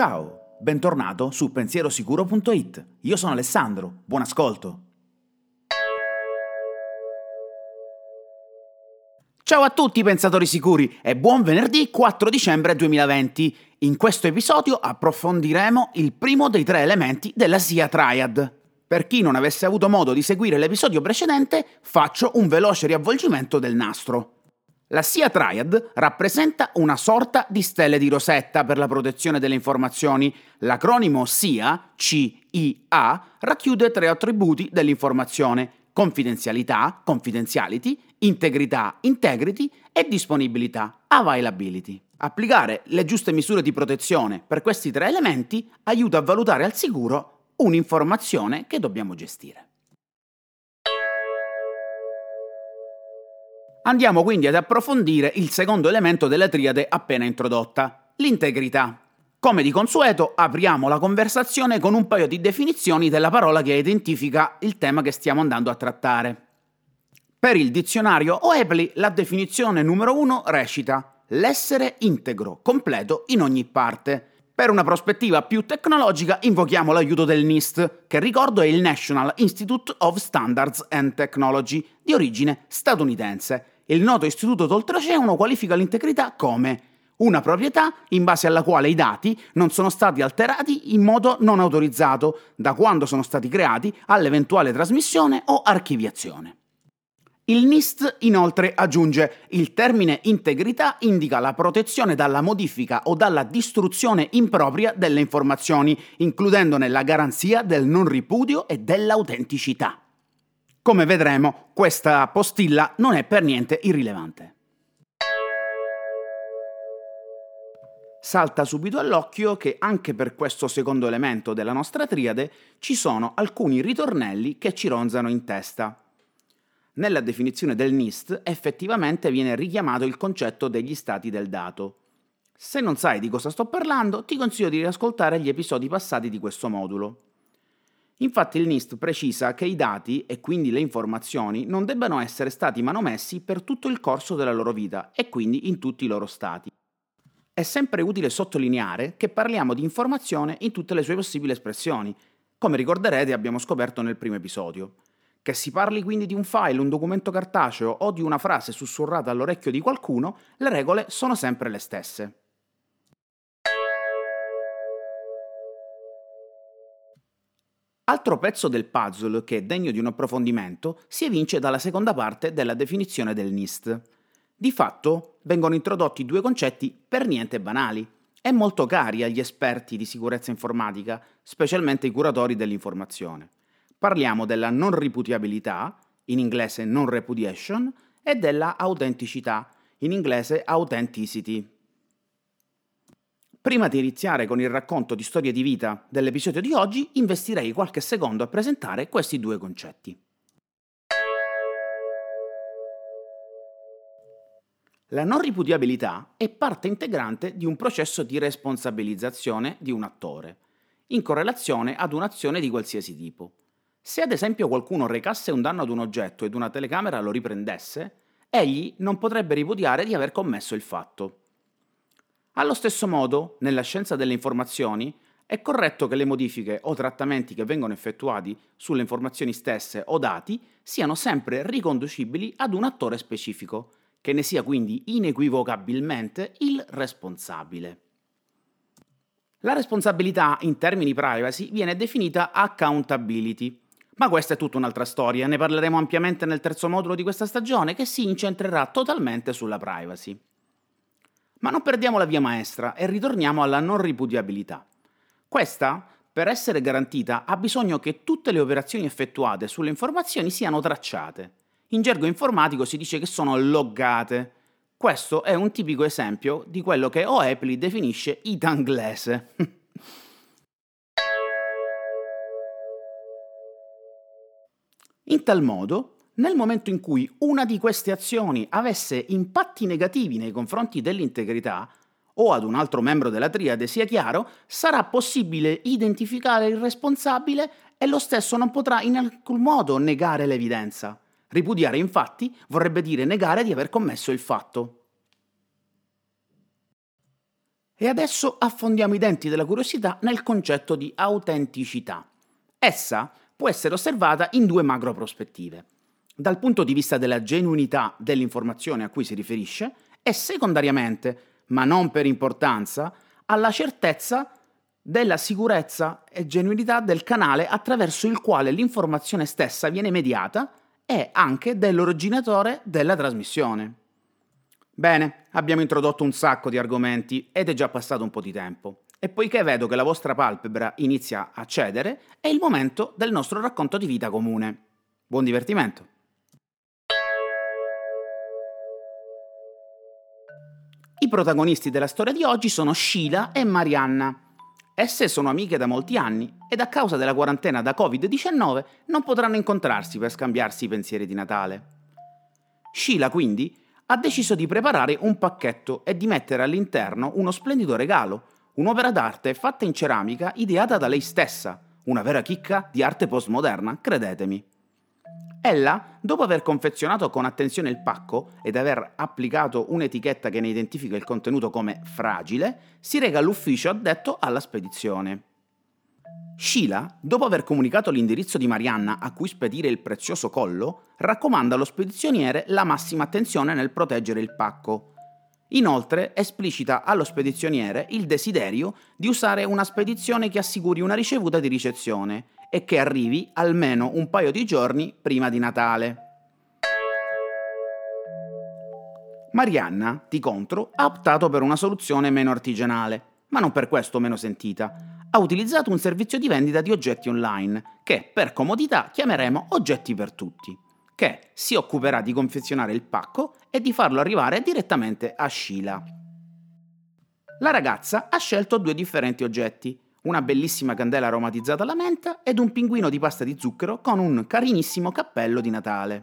Ciao, bentornato su pensierosicuro.it. Io sono Alessandro, buon ascolto. Ciao a tutti pensatori sicuri e buon venerdì 4 dicembre 2020. In questo episodio approfondiremo il primo dei tre elementi della SIA Triad. Per chi non avesse avuto modo di seguire l'episodio precedente, faccio un veloce riavvolgimento del nastro. La SIA Triad rappresenta una sorta di stelle di Rosetta per la protezione delle informazioni. L'acronimo SIA, C-I-A, racchiude tre attributi dell'informazione: confidenzialità, confidentiality, integrità, integrity e disponibilità, availability. Applicare le giuste misure di protezione per questi tre elementi aiuta a valutare al sicuro un'informazione che dobbiamo gestire. Andiamo quindi ad approfondire il secondo elemento della triade appena introdotta, l'integrità. Come di consueto, apriamo la conversazione con un paio di definizioni della parola che identifica il tema che stiamo andando a trattare. Per il dizionario Oepli la definizione numero uno recita l'essere integro, completo in ogni parte. Per una prospettiva più tecnologica invochiamo l'aiuto del NIST, che ricordo è il National Institute of Standards and Technology, di origine statunitense. Il noto istituto d'oltreoceano qualifica l'integrità come una proprietà in base alla quale i dati non sono stati alterati in modo non autorizzato da quando sono stati creati all'eventuale trasmissione o archiviazione. Il NIST inoltre aggiunge il termine integrità indica la protezione dalla modifica o dalla distruzione impropria delle informazioni, includendone la garanzia del non ripudio e dell'autenticità. Come vedremo, questa postilla non è per niente irrilevante. Salta subito all'occhio che anche per questo secondo elemento della nostra triade ci sono alcuni ritornelli che ci ronzano in testa nella definizione del NIST effettivamente viene richiamato il concetto degli stati del dato. Se non sai di cosa sto parlando, ti consiglio di riascoltare gli episodi passati di questo modulo. Infatti il NIST precisa che i dati e quindi le informazioni non debbano essere stati manomessi per tutto il corso della loro vita e quindi in tutti i loro stati. È sempre utile sottolineare che parliamo di informazione in tutte le sue possibili espressioni, come ricorderete abbiamo scoperto nel primo episodio. Che si parli quindi di un file, un documento cartaceo o di una frase sussurrata all'orecchio di qualcuno, le regole sono sempre le stesse. Altro pezzo del puzzle che è degno di un approfondimento si evince dalla seconda parte della definizione del NIST. Di fatto vengono introdotti due concetti per niente banali e molto cari agli esperti di sicurezza informatica, specialmente i curatori dell'informazione parliamo della non riputiabilità, in inglese non repudiation, e della autenticità, in inglese authenticity. Prima di iniziare con il racconto di storia di vita dell'episodio di oggi, investirei qualche secondo a presentare questi due concetti. La non ripudiabilità è parte integrante di un processo di responsabilizzazione di un attore, in correlazione ad un'azione di qualsiasi tipo. Se ad esempio qualcuno recasse un danno ad un oggetto ed una telecamera lo riprendesse, egli non potrebbe ripudiare di aver commesso il fatto. Allo stesso modo, nella scienza delle informazioni, è corretto che le modifiche o trattamenti che vengono effettuati sulle informazioni stesse o dati siano sempre riconducibili ad un attore specifico, che ne sia quindi inequivocabilmente il responsabile. La responsabilità in termini privacy viene definita accountability, ma questa è tutta un'altra storia, ne parleremo ampiamente nel terzo modulo di questa stagione che si incentrerà totalmente sulla privacy. Ma non perdiamo la via maestra e ritorniamo alla non ripudiabilità. Questa, per essere garantita, ha bisogno che tutte le operazioni effettuate sulle informazioni siano tracciate. In gergo informatico si dice che sono loggate. Questo è un tipico esempio di quello che Oepli definisce itanglese. In tal modo, nel momento in cui una di queste azioni avesse impatti negativi nei confronti dell'integrità, o ad un altro membro della triade sia chiaro, sarà possibile identificare il responsabile e lo stesso non potrà in alcun modo negare l'evidenza. Ripudiare infatti vorrebbe dire negare di aver commesso il fatto. E adesso affondiamo i denti della curiosità nel concetto di autenticità. Essa può essere osservata in due macro prospettive. Dal punto di vista della genuinità dell'informazione a cui si riferisce e secondariamente ma non per importanza, alla certezza della sicurezza e genuinità del canale attraverso il quale l'informazione stessa viene mediata e anche dell'originatore della trasmissione. Bene, abbiamo introdotto un sacco di argomenti ed è già passato un po' di tempo. E poiché vedo che la vostra palpebra inizia a cedere, è il momento del nostro racconto di vita comune. Buon divertimento! I protagonisti della storia di oggi sono Sheila e Marianna. Esse sono amiche da molti anni ed a causa della quarantena da Covid-19 non potranno incontrarsi per scambiarsi i pensieri di Natale. Sheila quindi ha deciso di preparare un pacchetto e di mettere all'interno uno splendido regalo, un'opera d'arte fatta in ceramica ideata da lei stessa, una vera chicca di arte postmoderna, credetemi. Ella, dopo aver confezionato con attenzione il pacco ed aver applicato un'etichetta che ne identifica il contenuto come fragile, si rega all'ufficio addetto alla spedizione. Sheila, dopo aver comunicato l'indirizzo di Marianna a cui spedire il prezioso collo, raccomanda allo spedizioniere la massima attenzione nel proteggere il pacco. Inoltre esplicita allo spedizioniere il desiderio di usare una spedizione che assicuri una ricevuta di ricezione e che arrivi almeno un paio di giorni prima di Natale. Marianna, di contro, ha optato per una soluzione meno artigianale, ma non per questo meno sentita. Ha utilizzato un servizio di vendita di oggetti online, che per comodità chiameremo Oggetti per tutti, che si occuperà di confezionare il pacco e di farlo arrivare direttamente a Sheila. La ragazza ha scelto due differenti oggetti, una bellissima candela aromatizzata alla menta ed un pinguino di pasta di zucchero con un carinissimo cappello di Natale.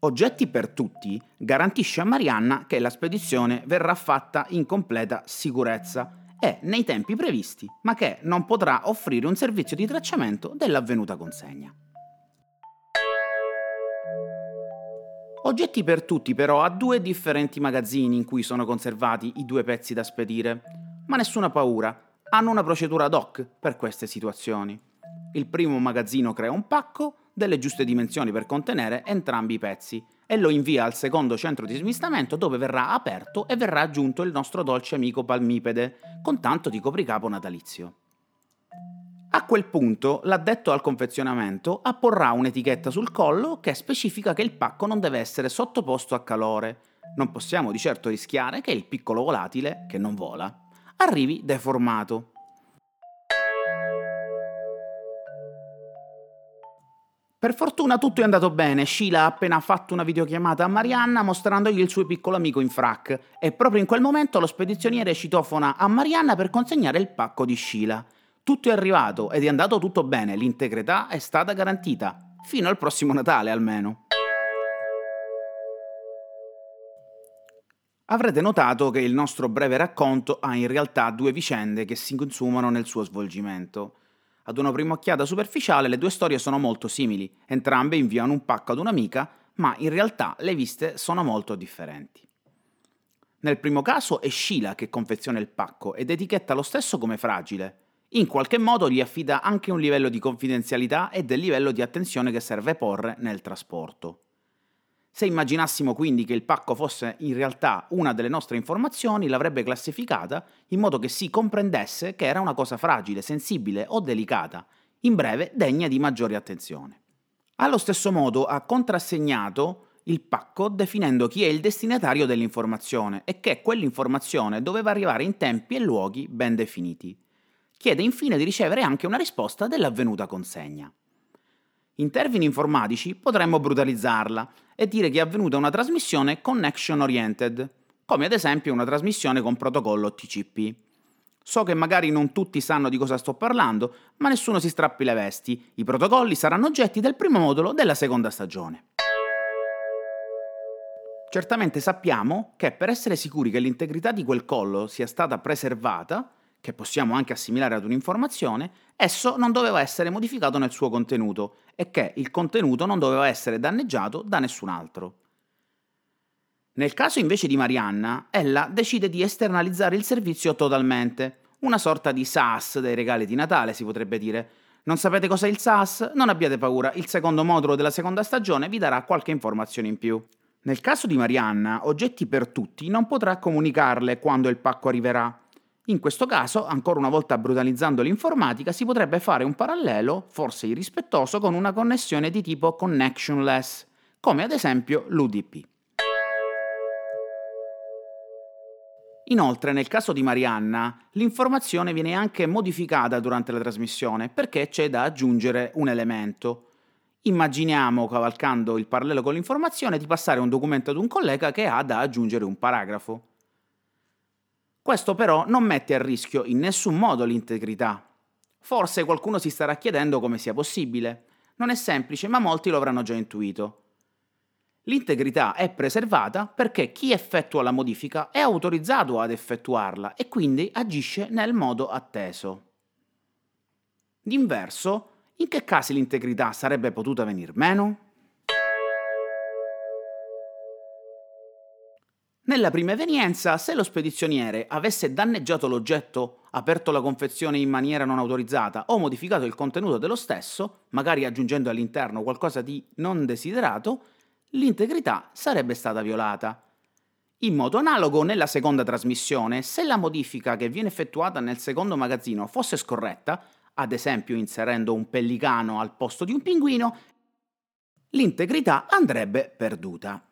Oggetti per tutti garantisce a Marianna che la spedizione verrà fatta in completa sicurezza e nei tempi previsti, ma che non potrà offrire un servizio di tracciamento dell'avvenuta consegna. Oggetti per tutti però ha due differenti magazzini in cui sono conservati i due pezzi da spedire ma nessuna paura, hanno una procedura ad hoc per queste situazioni. Il primo magazzino crea un pacco delle giuste dimensioni per contenere entrambi i pezzi e lo invia al secondo centro di smistamento dove verrà aperto e verrà aggiunto il nostro dolce amico palmipede con tanto di copricapo natalizio. A quel punto l'addetto al confezionamento apporrà un'etichetta sul collo che specifica che il pacco non deve essere sottoposto a calore. Non possiamo di certo rischiare che il piccolo volatile, che non vola, arrivi deformato. Per fortuna tutto è andato bene, Sheila ha appena fatto una videochiamata a Marianna mostrandogli il suo piccolo amico in frac e proprio in quel momento lo spedizioniere citofona a Marianna per consegnare il pacco di Sheila. Tutto è arrivato ed è andato tutto bene, l'integrità è stata garantita, fino al prossimo Natale almeno. Avrete notato che il nostro breve racconto ha in realtà due vicende che si consumano nel suo svolgimento. Ad una prima occhiata superficiale le due storie sono molto simili, entrambe inviano un pacco ad un'amica, ma in realtà le viste sono molto differenti. Nel primo caso è Sheila che confeziona il pacco ed etichetta lo stesso come fragile. In qualche modo gli affida anche un livello di confidenzialità e del livello di attenzione che serve porre nel trasporto. Se immaginassimo quindi che il pacco fosse in realtà una delle nostre informazioni, l'avrebbe classificata in modo che si comprendesse che era una cosa fragile, sensibile o delicata, in breve degna di maggiore attenzione. Allo stesso modo ha contrassegnato il pacco definendo chi è il destinatario dell'informazione e che quell'informazione doveva arrivare in tempi e luoghi ben definiti. Chiede infine di ricevere anche una risposta dell'avvenuta consegna. In termini informatici potremmo brutalizzarla e dire che è avvenuta una trasmissione connection oriented, come ad esempio una trasmissione con protocollo TCP. So che magari non tutti sanno di cosa sto parlando, ma nessuno si strappi le vesti. I protocolli saranno oggetti del primo modulo della seconda stagione. Certamente sappiamo che per essere sicuri che l'integrità di quel collo sia stata preservata, che possiamo anche assimilare ad un'informazione, esso non doveva essere modificato nel suo contenuto e che il contenuto non doveva essere danneggiato da nessun altro. Nel caso invece di Marianna, ella decide di esternalizzare il servizio totalmente, una sorta di SaaS dei regali di Natale, si potrebbe dire. Non sapete cos'è il SaaS? Non abbiate paura, il secondo modulo della seconda stagione vi darà qualche informazione in più. Nel caso di Marianna, Oggetti per Tutti non potrà comunicarle quando il pacco arriverà. In questo caso, ancora una volta brutalizzando l'informatica, si potrebbe fare un parallelo, forse irrispettoso, con una connessione di tipo connectionless, come ad esempio l'UDP. Inoltre, nel caso di Marianna, l'informazione viene anche modificata durante la trasmissione perché c'è da aggiungere un elemento. Immaginiamo, cavalcando il parallelo con l'informazione, di passare un documento ad un collega che ha da aggiungere un paragrafo. Questo però non mette a rischio in nessun modo l'integrità. Forse qualcuno si starà chiedendo come sia possibile. Non è semplice, ma molti lo avranno già intuito. L'integrità è preservata perché chi effettua la modifica è autorizzato ad effettuarla e quindi agisce nel modo atteso. D'inverso, in che casi l'integrità sarebbe potuta venir meno? Nella prima evenienza, se lo spedizioniere avesse danneggiato l'oggetto, aperto la confezione in maniera non autorizzata o modificato il contenuto dello stesso, magari aggiungendo all'interno qualcosa di non desiderato, l'integrità sarebbe stata violata. In modo analogo, nella seconda trasmissione, se la modifica che viene effettuata nel secondo magazzino fosse scorretta, ad esempio inserendo un pellicano al posto di un pinguino, l'integrità andrebbe perduta.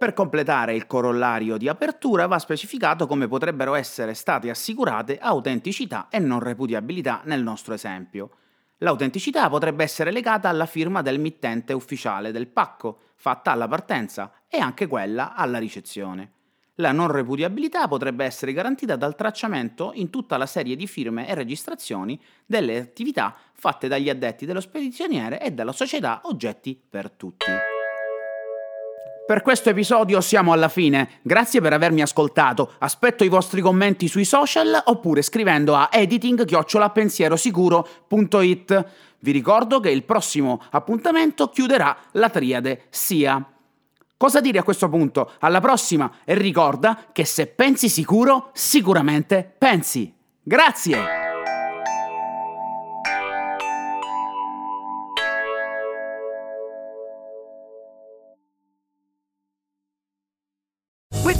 Per completare il corollario di apertura va specificato come potrebbero essere state assicurate autenticità e non repudiabilità nel nostro esempio. L'autenticità potrebbe essere legata alla firma del mittente ufficiale del pacco, fatta alla partenza, e anche quella alla ricezione. La non repudiabilità potrebbe essere garantita dal tracciamento in tutta la serie di firme e registrazioni delle attività fatte dagli addetti dello spedizioniere e dalla società Oggetti per Tutti. Per questo episodio siamo alla fine. Grazie per avermi ascoltato. Aspetto i vostri commenti sui social oppure scrivendo a editing-pensierosicuro.it. Vi ricordo che il prossimo appuntamento chiuderà la triade SIA. Cosa dire a questo punto? Alla prossima e ricorda che se pensi sicuro, sicuramente pensi. Grazie!